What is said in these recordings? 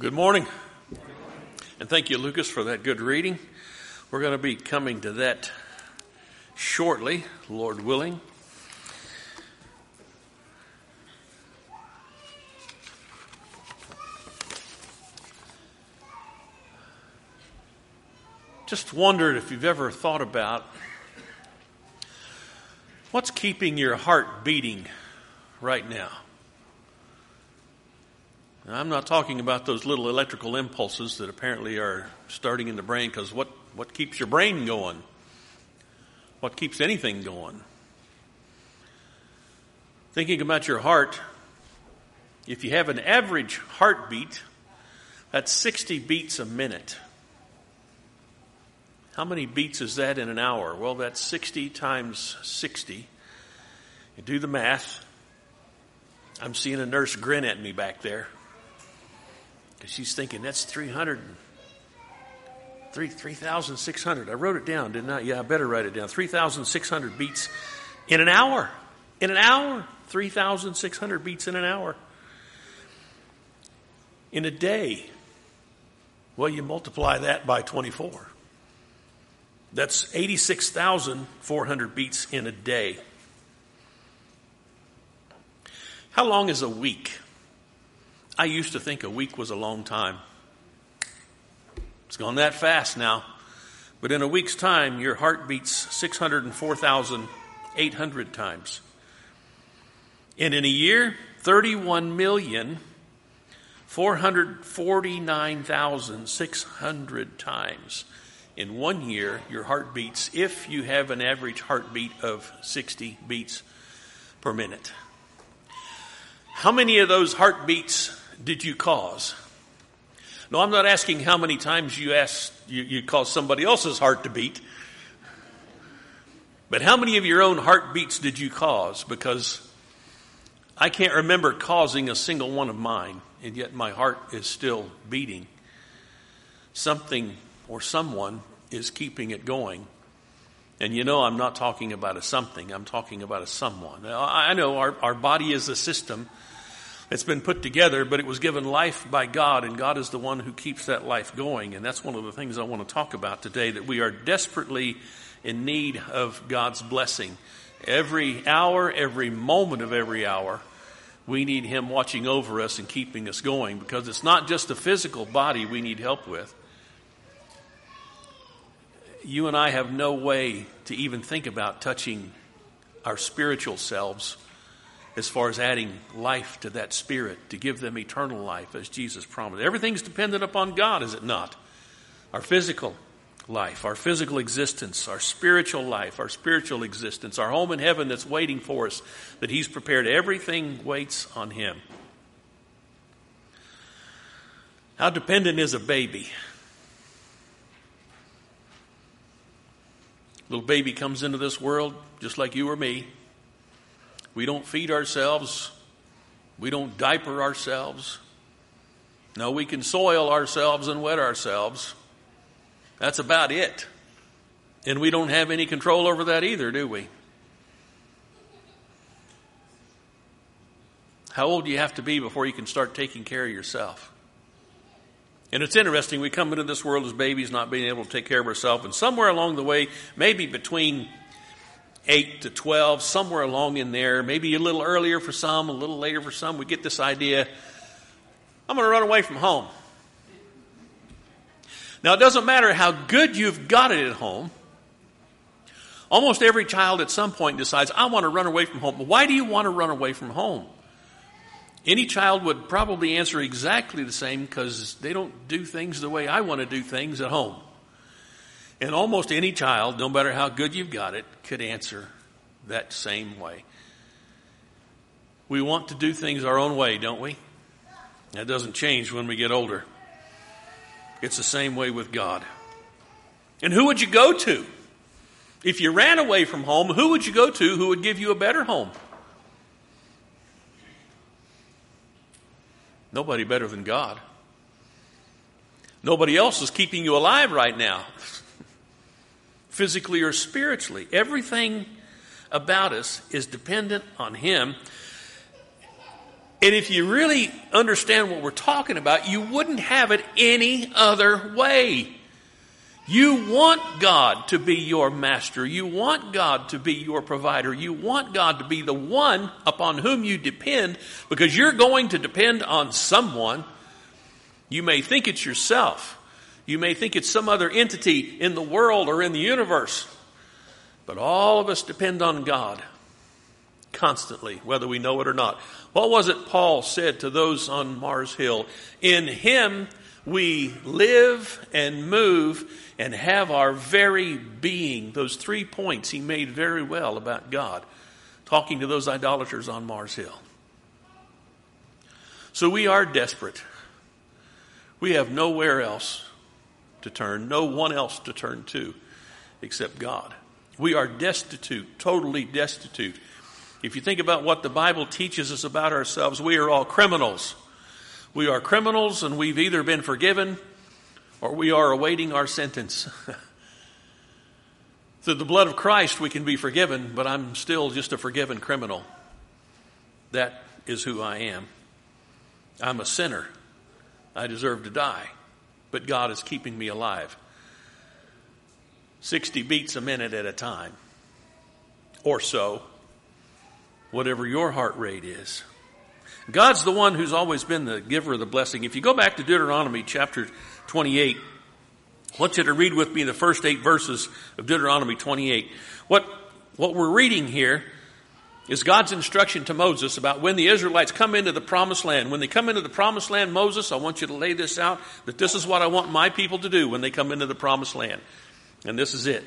Good morning. And thank you, Lucas, for that good reading. We're going to be coming to that shortly, Lord willing. Just wondered if you've ever thought about what's keeping your heart beating right now. Now, I'm not talking about those little electrical impulses that apparently are starting in the brain because what, what keeps your brain going? What keeps anything going? Thinking about your heart, if you have an average heartbeat, that's 60 beats a minute. How many beats is that in an hour? Well, that's 60 times 60. You do the math. I'm seeing a nurse grin at me back there. Because she's thinking, that's 300, 3, 3,600. I wrote it down, didn't I? Yeah, I better write it down. 3,600 beats in an hour. In an hour. 3,600 beats in an hour. In a day. Well, you multiply that by 24. That's 86,400 beats in a day. How long is a week? I used to think a week was a long time. It's gone that fast now. But in a week's time, your heart beats 604,800 times. And in a year, 31,449,600 times. In one year, your heart beats, if you have an average heartbeat of 60 beats per minute. How many of those heartbeats did you cause? No, I'm not asking how many times you asked you, you caused somebody else's heart to beat. But how many of your own heartbeats did you cause? Because I can't remember causing a single one of mine, and yet my heart is still beating. Something or someone is keeping it going. And you know, I'm not talking about a something, I'm talking about a someone. I know our, our body is a system it's been put together, but it was given life by God, and God is the one who keeps that life going. And that's one of the things I want to talk about today that we are desperately in need of God's blessing. Every hour, every moment of every hour, we need Him watching over us and keeping us going because it's not just the physical body we need help with. You and I have no way to even think about touching our spiritual selves as far as adding life to that spirit to give them eternal life as Jesus promised. Everything's dependent upon God, is it not? Our physical life, our physical existence, our spiritual life, our spiritual existence, our home in heaven that's waiting for us, that He's prepared. Everything waits on Him. How dependent is a baby? Little baby comes into this world just like you or me. We don't feed ourselves. We don't diaper ourselves. No, we can soil ourselves and wet ourselves. That's about it. And we don't have any control over that either, do we? How old do you have to be before you can start taking care of yourself? And it's interesting, we come into this world as babies not being able to take care of ourselves, and somewhere along the way, maybe between 8 to 12, somewhere along in there, maybe a little earlier for some, a little later for some, we get this idea I'm going to run away from home. Now, it doesn't matter how good you've got it at home. Almost every child at some point decides, I want to run away from home. But why do you want to run away from home? Any child would probably answer exactly the same because they don't do things the way I want to do things at home. And almost any child, no matter how good you've got it, could answer that same way. We want to do things our own way, don't we? That doesn't change when we get older. It's the same way with God. And who would you go to? If you ran away from home, who would you go to who would give you a better home? Nobody better than God. Nobody else is keeping you alive right now physically or spiritually. Everything about us is dependent on Him. And if you really understand what we're talking about, you wouldn't have it any other way. You want God to be your master. You want God to be your provider. You want God to be the one upon whom you depend because you're going to depend on someone. You may think it's yourself. You may think it's some other entity in the world or in the universe. But all of us depend on God constantly, whether we know it or not. What was it Paul said to those on Mars Hill? In Him we live and move and have our very being. Those three points he made very well about God, talking to those idolaters on Mars Hill. So we are desperate. We have nowhere else to turn, no one else to turn to except God. We are destitute, totally destitute. If you think about what the Bible teaches us about ourselves, we are all criminals. We are criminals and we've either been forgiven or we are awaiting our sentence. Through the blood of Christ, we can be forgiven, but I'm still just a forgiven criminal. That is who I am. I'm a sinner. I deserve to die, but God is keeping me alive. 60 beats a minute at a time, or so whatever your heart rate is. God's the one who's always been the giver of the blessing. If you go back to Deuteronomy chapter 28, I want you to read with me the first eight verses of Deuteronomy 28. What, what we're reading here is God's instruction to Moses about when the Israelites come into the promised land. When they come into the promised land, Moses, I want you to lay this out that this is what I want my people to do when they come into the promised land. And this is it.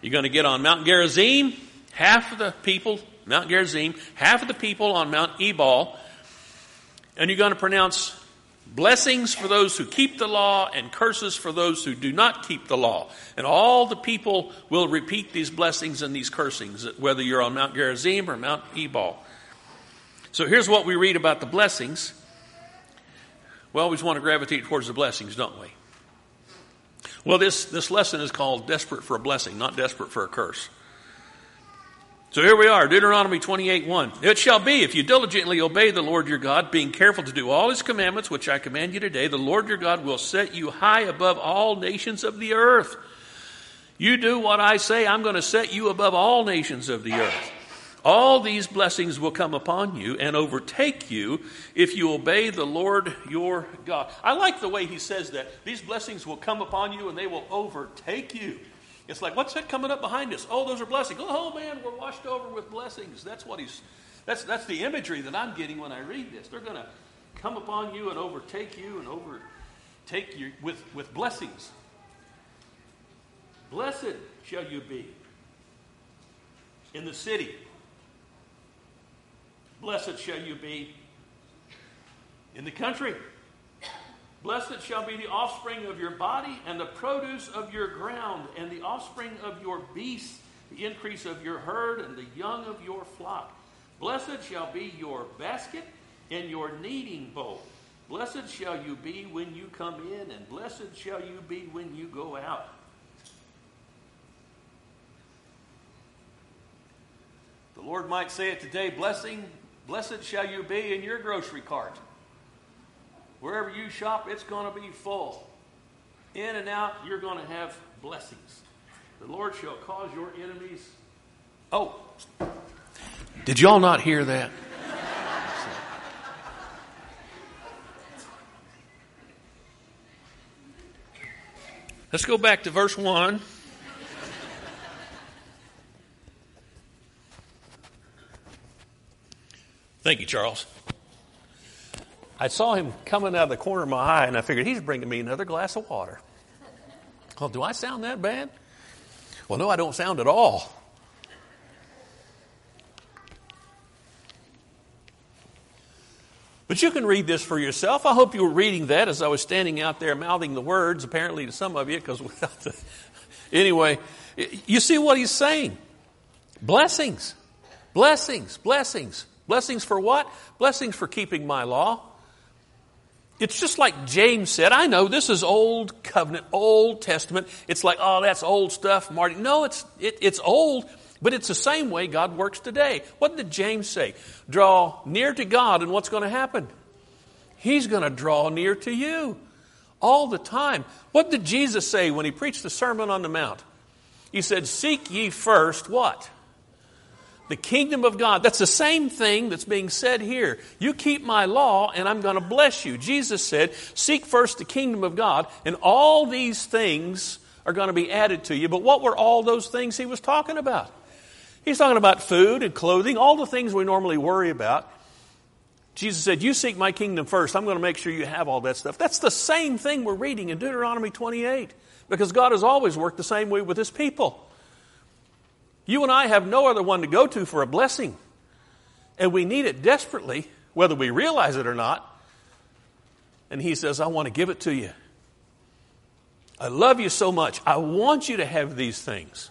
You're going to get on Mount Gerizim. Half of the people Mount Gerizim, half of the people on Mount Ebal, and you're going to pronounce blessings for those who keep the law and curses for those who do not keep the law. And all the people will repeat these blessings and these cursings, whether you're on Mount Gerizim or Mount Ebal. So here's what we read about the blessings. We always want to gravitate towards the blessings, don't we? Well, this, this lesson is called Desperate for a Blessing, not Desperate for a Curse. So here we are, Deuteronomy 28 1. It shall be, if you diligently obey the Lord your God, being careful to do all his commandments, which I command you today, the Lord your God will set you high above all nations of the earth. You do what I say, I'm going to set you above all nations of the earth. All these blessings will come upon you and overtake you if you obey the Lord your God. I like the way he says that. These blessings will come upon you and they will overtake you. It's like, what's that coming up behind us? Oh, those are blessings. Oh, oh, man, we're washed over with blessings. That's what he's, that's, that's the imagery that I'm getting when I read this. They're going to come upon you and overtake you and overtake you with, with blessings. Blessed shall you be in the city. Blessed shall you be in the country. Blessed shall be the offspring of your body, and the produce of your ground, and the offspring of your beasts, the increase of your herd, and the young of your flock. Blessed shall be your basket and your kneading bowl. Blessed shall you be when you come in, and blessed shall you be when you go out. The Lord might say it today blessing, blessed shall you be in your grocery cart. Wherever you shop, it's going to be full. In and out, you're going to have blessings. The Lord shall cause your enemies. Oh, did y'all not hear that? Let's go back to verse 1. Thank you, Charles. I saw him coming out of the corner of my eye, and I figured he's bringing me another glass of water. Well, do I sound that bad? Well, no, I don't sound at all. But you can read this for yourself. I hope you were reading that as I was standing out there mouthing the words, apparently to some of you, because without the. Anyway, you see what he's saying. Blessings. Blessings. Blessings. Blessings for what? Blessings for keeping my law. It's just like James said. I know this is old covenant, Old Testament. It's like, oh, that's old stuff, Marty. No, it's, it, it's old, But it's the same way God works today. What did James say? Draw near to God, and what's going to happen? He's going to draw near to you all the time. What did Jesus say when he preached the Sermon on the Mount? He said, Seek ye first what? The kingdom of God. That's the same thing that's being said here. You keep my law, and I'm going to bless you. Jesus said, Seek first the kingdom of God, and all these things are going to be added to you. But what were all those things he was talking about? He's talking about food and clothing, all the things we normally worry about. Jesus said, You seek my kingdom first. I'm going to make sure you have all that stuff. That's the same thing we're reading in Deuteronomy 28 because God has always worked the same way with his people. You and I have no other one to go to for a blessing, and we need it desperately, whether we realize it or not. And he says, I want to give it to you. I love you so much. I want you to have these things.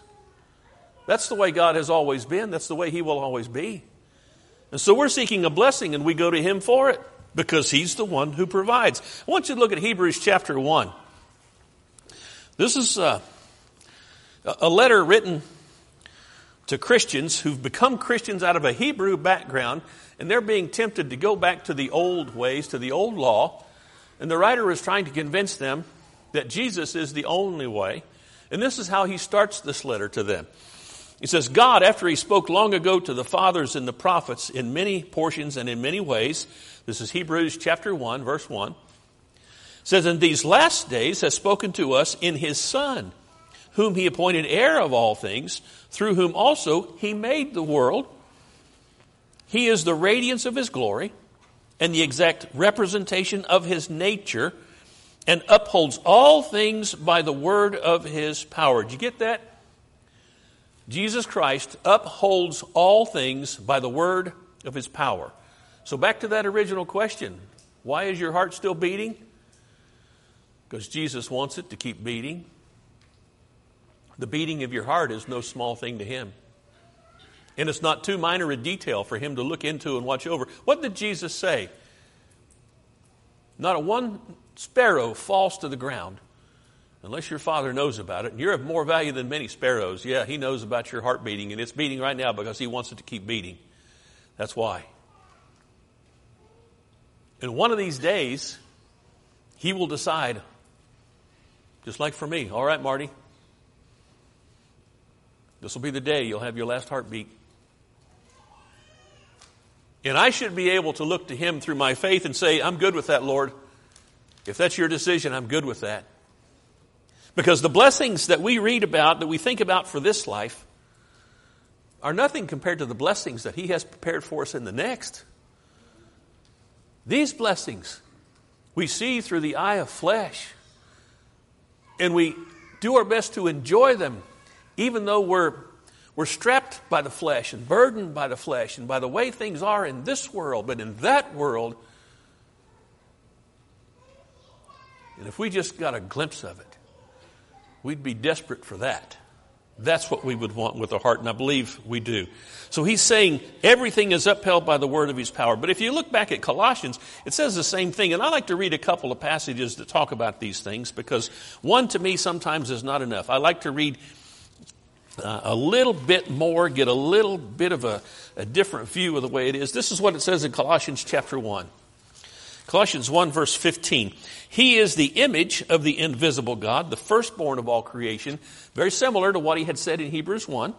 That's the way God has always been. That's the way He will always be. And so we're seeking a blessing and we go to Him for it because He's the one who provides. I want you to look at Hebrews chapter 1. This is uh, a letter written to Christians who've become Christians out of a Hebrew background and they're being tempted to go back to the old ways, to the old law. And the writer is trying to convince them that Jesus is the only way. And this is how he starts this letter to them. He says, God, after he spoke long ago to the fathers and the prophets in many portions and in many ways, this is Hebrews chapter 1, verse 1, says, In these last days has spoken to us in his Son, whom he appointed heir of all things, through whom also he made the world. He is the radiance of his glory and the exact representation of his nature and upholds all things by the word of his power. Did you get that? Jesus Christ upholds all things by the word of his power. So, back to that original question why is your heart still beating? Because Jesus wants it to keep beating. The beating of your heart is no small thing to him. And it's not too minor a detail for him to look into and watch over. What did Jesus say? Not a one sparrow falls to the ground unless your father knows about it. And you're of more value than many sparrows. Yeah, he knows about your heart beating, and it's beating right now because he wants it to keep beating. That's why. And one of these days, he will decide, just like for me, all right, Marty, this will be the day you'll have your last heartbeat. And I should be able to look to him through my faith and say, I'm good with that, Lord. If that's your decision, I'm good with that. Because the blessings that we read about, that we think about for this life, are nothing compared to the blessings that He has prepared for us in the next. These blessings we see through the eye of flesh, and we do our best to enjoy them, even though we're, we're strapped by the flesh and burdened by the flesh and by the way things are in this world, but in that world, And if we just got a glimpse of it, we'd be desperate for that. That's what we would want with our heart, and I believe we do. So he's saying everything is upheld by the word of his power. But if you look back at Colossians, it says the same thing. And I like to read a couple of passages that talk about these things because one to me sometimes is not enough. I like to read uh, a little bit more, get a little bit of a, a different view of the way it is. This is what it says in Colossians chapter 1. Colossians 1 verse 15. He is the image of the invisible God, the firstborn of all creation. Very similar to what he had said in Hebrews 1.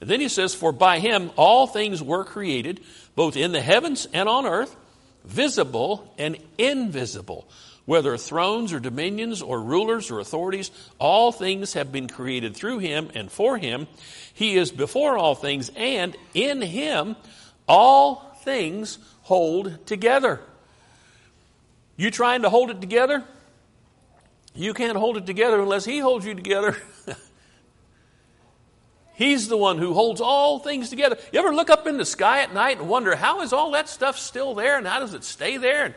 And then he says, For by him all things were created, both in the heavens and on earth, visible and invisible. Whether thrones or dominions or rulers or authorities, all things have been created through him and for him. He is before all things, and in him all things hold together. You trying to hold it together? You can't hold it together unless He holds you together. He's the one who holds all things together. You ever look up in the sky at night and wonder, how is all that stuff still there and how does it stay there? And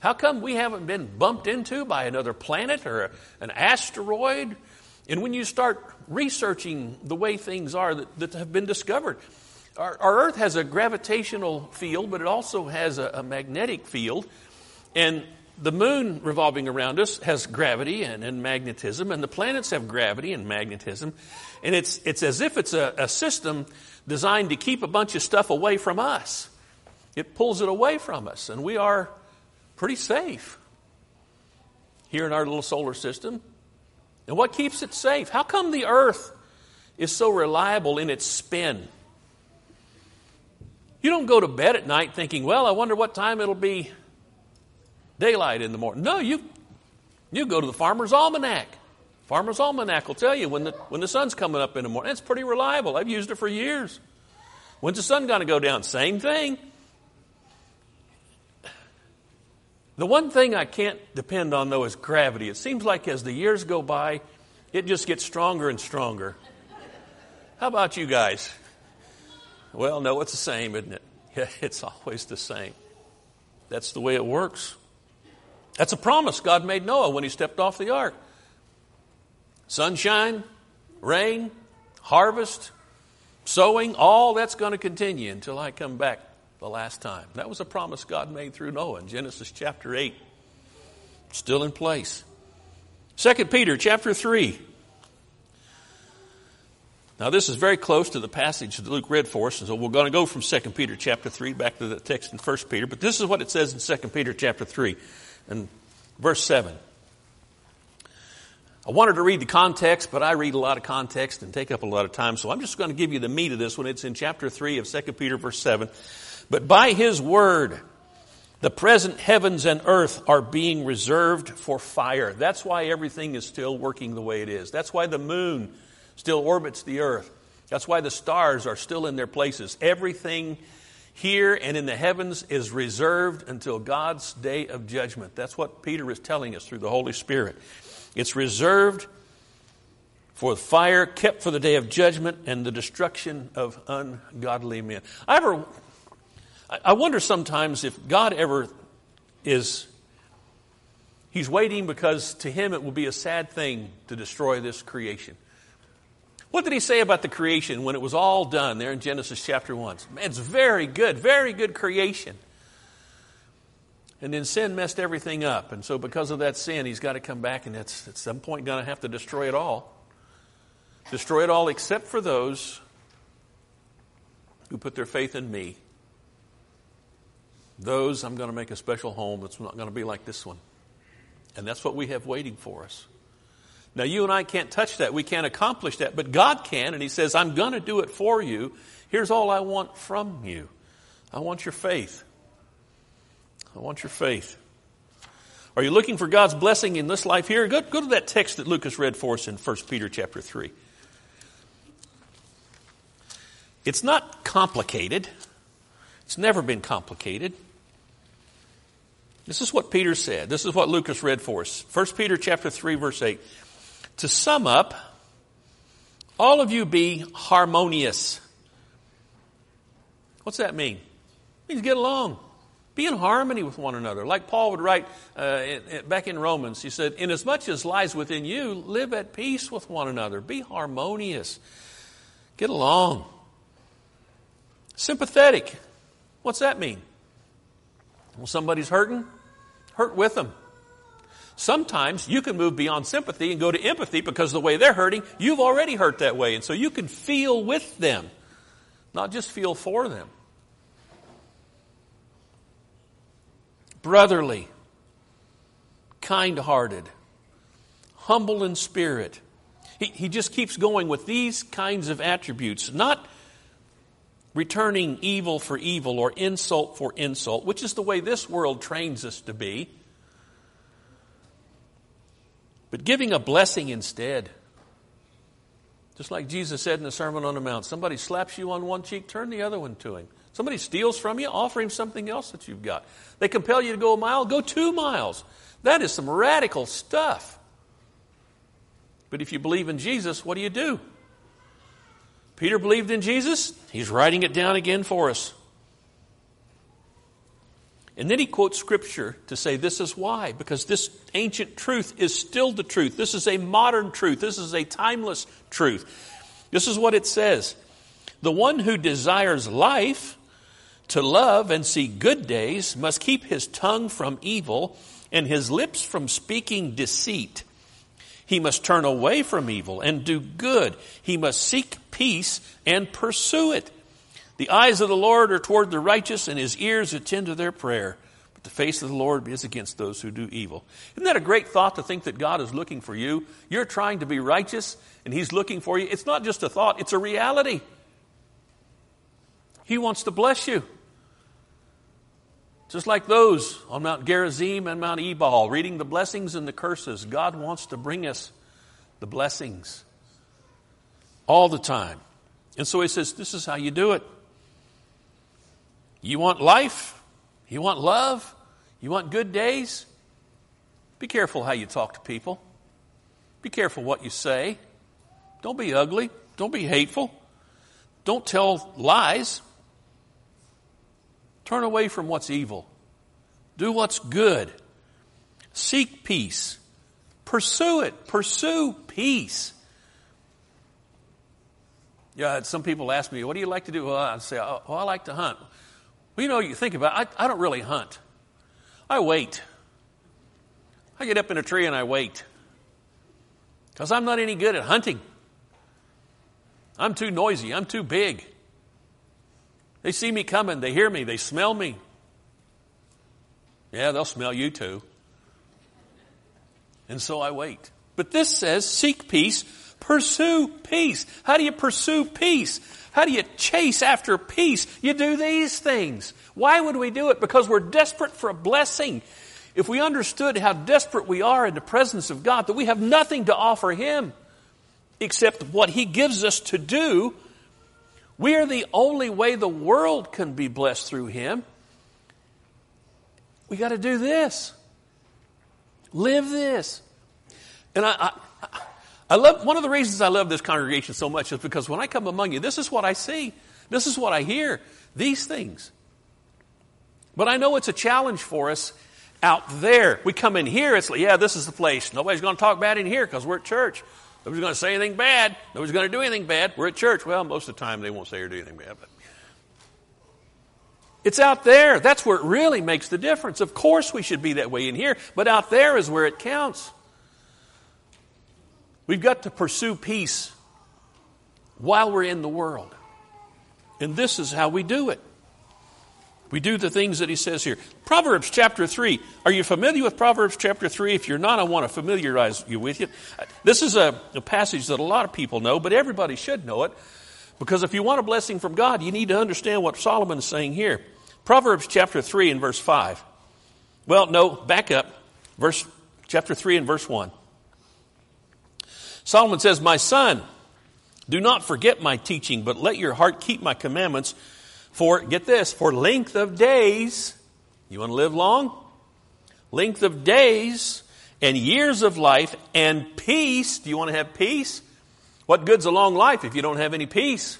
how come we haven't been bumped into by another planet or an asteroid? And when you start researching the way things are that, that have been discovered, our, our, Earth has a gravitational field, but it also has a, a magnetic field. And the moon revolving around us has gravity and, and, magnetism, and the planets have gravity and magnetism. And it's, it's as if it's a, a system designed to keep a bunch of stuff away from us. It pulls it away from us, and we are pretty safe here in our little solar system. And what keeps it safe? How come the Earth is so reliable in its spin? You don't go to bed at night thinking, well, I wonder what time it'll be daylight in the morning. No, you, you go to the Farmer's Almanac. Farmer's Almanac will tell you when the, when the sun's coming up in the morning. It's pretty reliable. I've used it for years. When's the sun going to go down? Same thing. The one thing I can't depend on, though, is gravity. It seems like as the years go by, it just gets stronger and stronger. How about you guys? Well, no, it's the same, isn't it? Yeah, it's always the same. That's the way it works. That's a promise God made Noah when he stepped off the ark. Sunshine, rain, harvest, sowing, all that's going to continue until I come back the last time. That was a promise God made through Noah in Genesis chapter 8. Still in place. 2 Peter chapter 3. Now, this is very close to the passage that Luke read for us, and so we're going to go from 2 Peter chapter 3 back to the text in 1 Peter. But this is what it says in 2 Peter chapter 3 and verse 7. I wanted to read the context, but I read a lot of context and take up a lot of time, so I'm just going to give you the meat of this when it's in chapter 3 of 2 Peter, verse 7. But by his word, the present heavens and earth are being reserved for fire. That's why everything is still working the way it is. That's why the moon still orbits the earth. That's why the stars are still in their places. Everything here and in the heavens is reserved until God's day of judgment. That's what Peter is telling us through the Holy Spirit. It's reserved for fire, kept for the day of judgment and the destruction of ungodly men. I ever, I wonder sometimes if God ever is, He's waiting because to Him it will be a sad thing to destroy this creation. What did he say about the creation when it was all done there in Genesis chapter 1? Man, it's very good, very good creation. And then sin messed everything up. And so, because of that sin, he's got to come back and it's at some point going to have to destroy it all. Destroy it all except for those who put their faith in me. Those I'm going to make a special home that's not going to be like this one. And that's what we have waiting for us. Now, you and I can't touch that. We can't accomplish that, but God can, and He says, I'm going to do it for you. Here's all I want from you I want your faith. I want your faith. Are you looking for God's blessing in this life here? Go, go to that text that Lucas read for us in 1 Peter chapter 3. It's not complicated. It's never been complicated. This is what Peter said. This is what Lucas read for us. 1 Peter chapter 3 verse 8. To sum up, all of you be harmonious. What's that mean? It means get along. Be in harmony with one another. Like Paul would write uh, back in Romans, he said, Inasmuch as lies within you, live at peace with one another. Be harmonious. Get along. Sympathetic. What's that mean? Well, somebody's hurting, hurt with them. Sometimes you can move beyond sympathy and go to empathy because the way they're hurting, you've already hurt that way. And so you can feel with them, not just feel for them. Brotherly, kind hearted, humble in spirit. He, he just keeps going with these kinds of attributes, not returning evil for evil or insult for insult, which is the way this world trains us to be but giving a blessing instead. Just like Jesus said in the Sermon on the Mount somebody slaps you on one cheek, turn the other one to him. Somebody steals from you, offer him something else that you've got. They compel you to go a mile, go two miles. That is some radical stuff. But if you believe in Jesus, what do you do? Peter believed in Jesus. He's writing it down again for us. And then he quotes scripture to say this is why, because this ancient truth is still the truth. This is a modern truth. This is a timeless truth. This is what it says The one who desires life to love and see good days must keep his tongue from evil and his lips from speaking deceit. He must turn away from evil and do good. He must seek peace and pursue it. The eyes of the Lord are toward the righteous, and his ears attend to their prayer. But the face of the Lord is against those who do evil. Isn't that a great thought to think that God is looking for you? You're trying to be righteous, and he's looking for you. It's not just a thought, it's a reality. He wants to bless you. Just like those on Mount Gerizim and Mount Ebal, reading the blessings and the curses, God wants to bring us the blessings all the time. And so he says, This is how you do it. You want life? You want love? You want good days? Be careful how you talk to people. Be careful what you say. Don't be ugly. Don't be hateful. Don't tell lies. Turn away from what's evil. Do what's good. Seek peace. Pursue it. Pursue peace. Yeah, some people ask me, what do you like to do? Well, I say, oh, I like to hunt. Well, you know, you think about it, I, I don't really hunt. I wait. I get up in a tree and I wait. Because I'm not any good at hunting. I'm too noisy. I'm too big. They see me coming, they hear me, they smell me. Yeah, they'll smell you too. And so I wait. But this says, seek peace, pursue peace. How do you pursue peace? How do you chase after peace? You do these things. Why would we do it? Because we're desperate for a blessing. If we understood how desperate we are in the presence of God, that we have nothing to offer Him except what He gives us to do, we are the only way the world can be blessed through Him. We got to do this. Live this. And I, I, I love, one of the reasons I love this congregation so much is because when I come among you, this is what I see. This is what I hear. These things. But I know it's a challenge for us out there. We come in here, it's like, yeah, this is the place. Nobody's going to talk bad in here because we're at church. Nobody's going to say anything bad. Nobody's going to do anything bad. We're at church. Well, most of the time they won't say or do anything bad, but it's out there. That's where it really makes the difference. Of course we should be that way in here, but out there is where it counts. We've got to pursue peace while we're in the world. And this is how we do it. We do the things that he says here. Proverbs chapter 3. Are you familiar with Proverbs chapter 3? If you're not, I want to familiarize you with it. This is a, a, passage that a lot of people know, but everybody should know it. Because if you want a blessing from God, you need to understand what Solomon is saying here. Proverbs chapter 3 and verse 5. Well, no, back up. Verse, chapter 3 and verse 1. Solomon says, My son, do not forget my teaching, but let your heart keep my commandments for, get this, for length of days. You want to live long? Length of days and years of life and peace. Do you want to have peace? What good's a long life if you don't have any peace?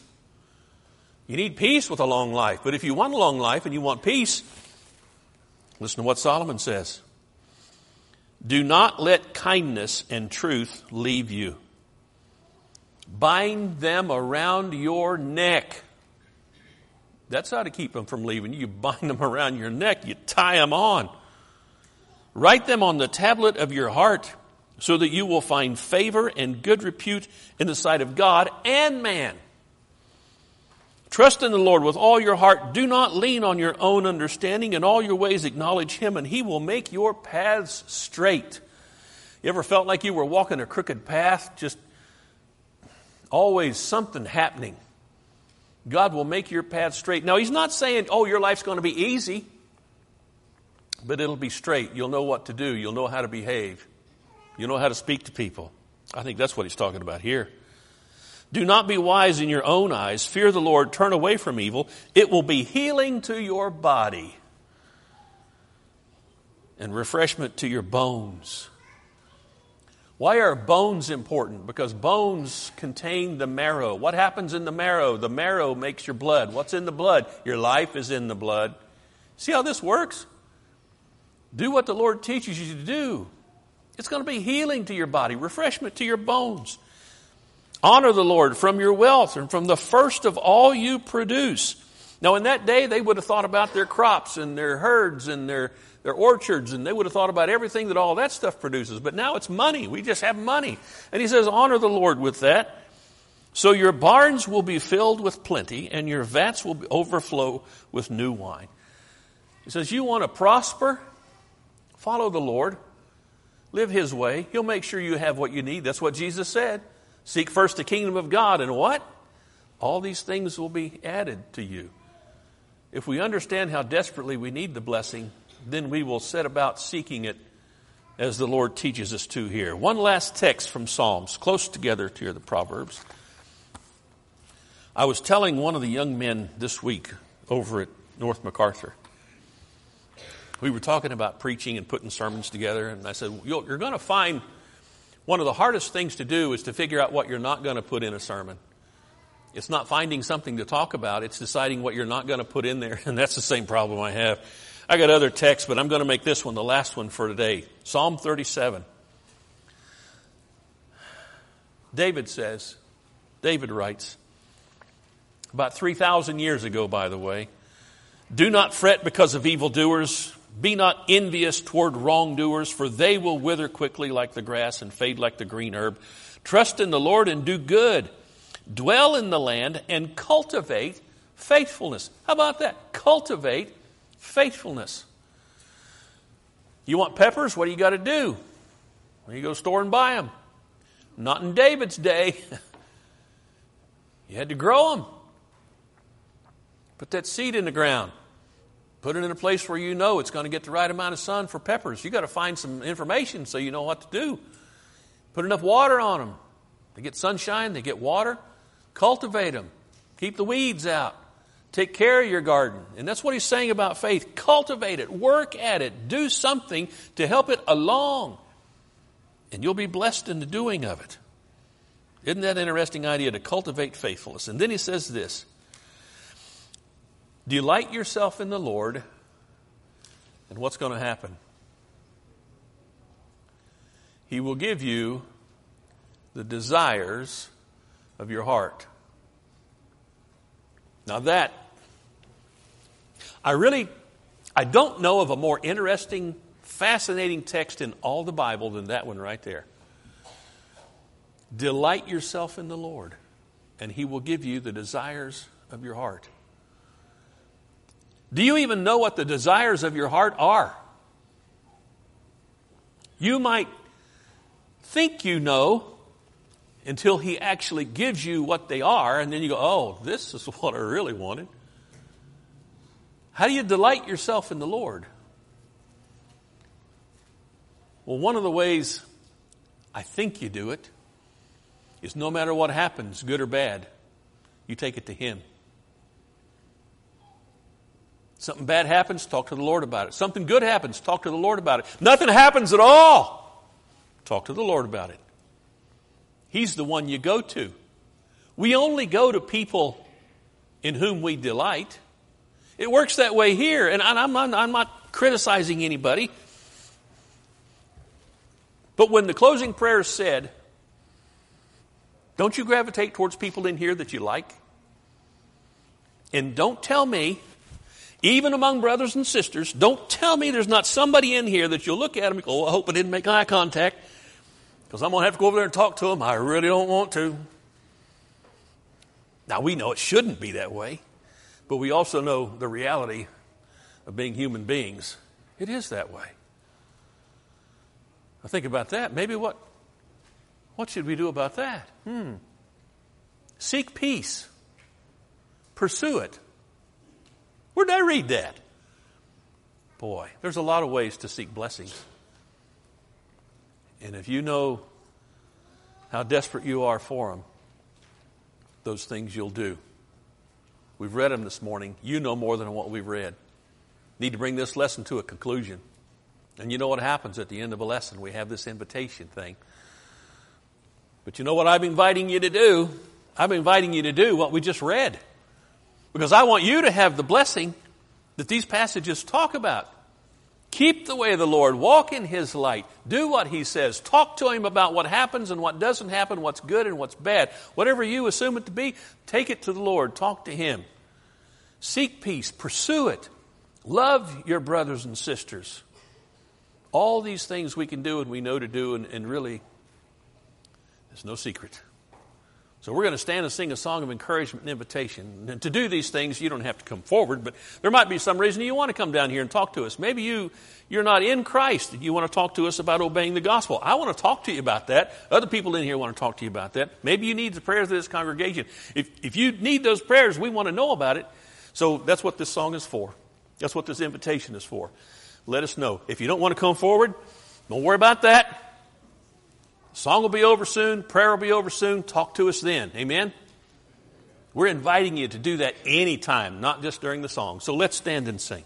You need peace with a long life. But if you want a long life and you want peace, listen to what Solomon says. Do not let kindness and truth leave you. Bind them around your neck. That's how to keep them from leaving you. Bind them around your neck, you tie them on. Write them on the tablet of your heart so that you will find favor and good repute in the sight of God and man. Trust in the Lord with all your heart. Do not lean on your own understanding. In all your ways acknowledge Him, and He will make your paths straight. You ever felt like you were walking a crooked path? Just always something happening. God will make your path straight. Now, He's not saying, oh, your life's going to be easy, but it'll be straight. You'll know what to do, you'll know how to behave, you'll know how to speak to people. I think that's what He's talking about here. Do not be wise in your own eyes. Fear the Lord. Turn away from evil. It will be healing to your body and refreshment to your bones. Why are bones important? Because bones contain the marrow. What happens in the marrow? The marrow makes your blood. What's in the blood? Your life is in the blood. See how this works? Do what the Lord teaches you to do. It's going to be healing to your body, refreshment to your bones. Honor the Lord from your wealth and from the first of all you produce. Now, in that day, they would have thought about their crops and their herds and their their orchards, and they would have thought about everything that all that stuff produces. But now it's money. We just have money. And he says, honor the Lord with that. So your barns will be filled with plenty, and your vats will overflow with new wine. He says, You want to prosper? Follow the Lord. Live His way. He'll make sure you have what you need. That's what Jesus said. Seek first the kingdom of God, and what? All these things will be added to you. If we understand how desperately we need the blessing, then we will set about seeking it as the Lord teaches us to here. One last text from Psalms, close together to hear the Proverbs. I was telling one of the young men this week over at North MacArthur. We were talking about preaching and putting sermons together, and I said, You're going to find one of the hardest things to do is to figure out what you're not going to put in a sermon. It's not finding something to talk about, it's deciding what you're not going to put in there, and that's the same problem I have. I got other texts, but I'm going to make this one the last one for today. Psalm 37. David says, David writes, about 3,000 years ago, by the way, do not fret because of evildoers. Be not envious toward wrongdoers, for they will wither quickly like the grass and fade like the green herb. Trust in the Lord and do good. Dwell in the land and cultivate faithfulness. How about that? Cultivate faithfulness. You want peppers? What do you got to do? Well, you go store and buy them. Not in David's day. you had to grow them. Put that seed in the ground. Put it in a place where you know it's going to get the right amount of sun for peppers. You've got to find some information so you know what to do. Put enough water on them. They get sunshine, they get water. Cultivate them. Keep the weeds out. Take care of your garden. And that's what he's saying about faith. Cultivate it, work at it, do something to help it along. And you'll be blessed in the doing of it. Isn't that an interesting idea to cultivate faithfulness? And then he says this Delight yourself in the Lord, and what's going to happen? He will give you the desires of your heart. Now, that I really, I don't know of a more interesting, fascinating text in all the Bible than that one right there. Delight yourself in the Lord, and He will give you the desires of your heart. Do you even know what the desires of your heart are? You might think you know until He actually gives you what they are, and then you go, oh, this is what I really wanted. How do you delight yourself in the Lord? Well, one of the ways I think you do it is no matter what happens, good or bad, you take it to Him. Something bad happens, talk to the Lord about it. Something good happens, talk to the Lord about it. Nothing happens at all, talk to the Lord about it. He's the one you go to. We only go to people in whom we delight. It works that way here, and I'm not, I'm not criticizing anybody. But when the closing prayer is said, don't you gravitate towards people in here that you like? And don't tell me, even among brothers and sisters, don't tell me there's not somebody in here that you'll look at them and go, oh, I hope I didn't make eye contact because I'm going to have to go over there and talk to them. I really don't want to. Now, we know it shouldn't be that way. But we also know the reality of being human beings. It is that way. I think about that. Maybe what, what should we do about that? Hmm. Seek peace. Pursue it. Where did I read that? Boy, there's a lot of ways to seek blessings. And if you know how desperate you are for them, those things you'll do. We've read them this morning. You know more than what we've read. Need to bring this lesson to a conclusion. And you know what happens at the end of a lesson? We have this invitation thing. But you know what I'm inviting you to do? I'm inviting you to do what we just read. Because I want you to have the blessing that these passages talk about. Keep the way of the Lord. Walk in His light. Do what He says. Talk to Him about what happens and what doesn't happen, what's good and what's bad. Whatever you assume it to be, take it to the Lord. Talk to Him. Seek peace. Pursue it. Love your brothers and sisters. All these things we can do and we know to do, and, and really, there's no secret. So we're going to stand and sing a song of encouragement and invitation. And to do these things, you don't have to come forward, but there might be some reason you want to come down here and talk to us. Maybe you, you're not in Christ and you want to talk to us about obeying the gospel. I want to talk to you about that. Other people in here want to talk to you about that. Maybe you need the prayers of this congregation. If, if you need those prayers, we want to know about it. So that's what this song is for. That's what this invitation is for. Let us know. If you don't want to come forward, don't worry about that. Song will be over soon. Prayer will be over soon. Talk to us then. Amen? We're inviting you to do that anytime, not just during the song. So let's stand and sing.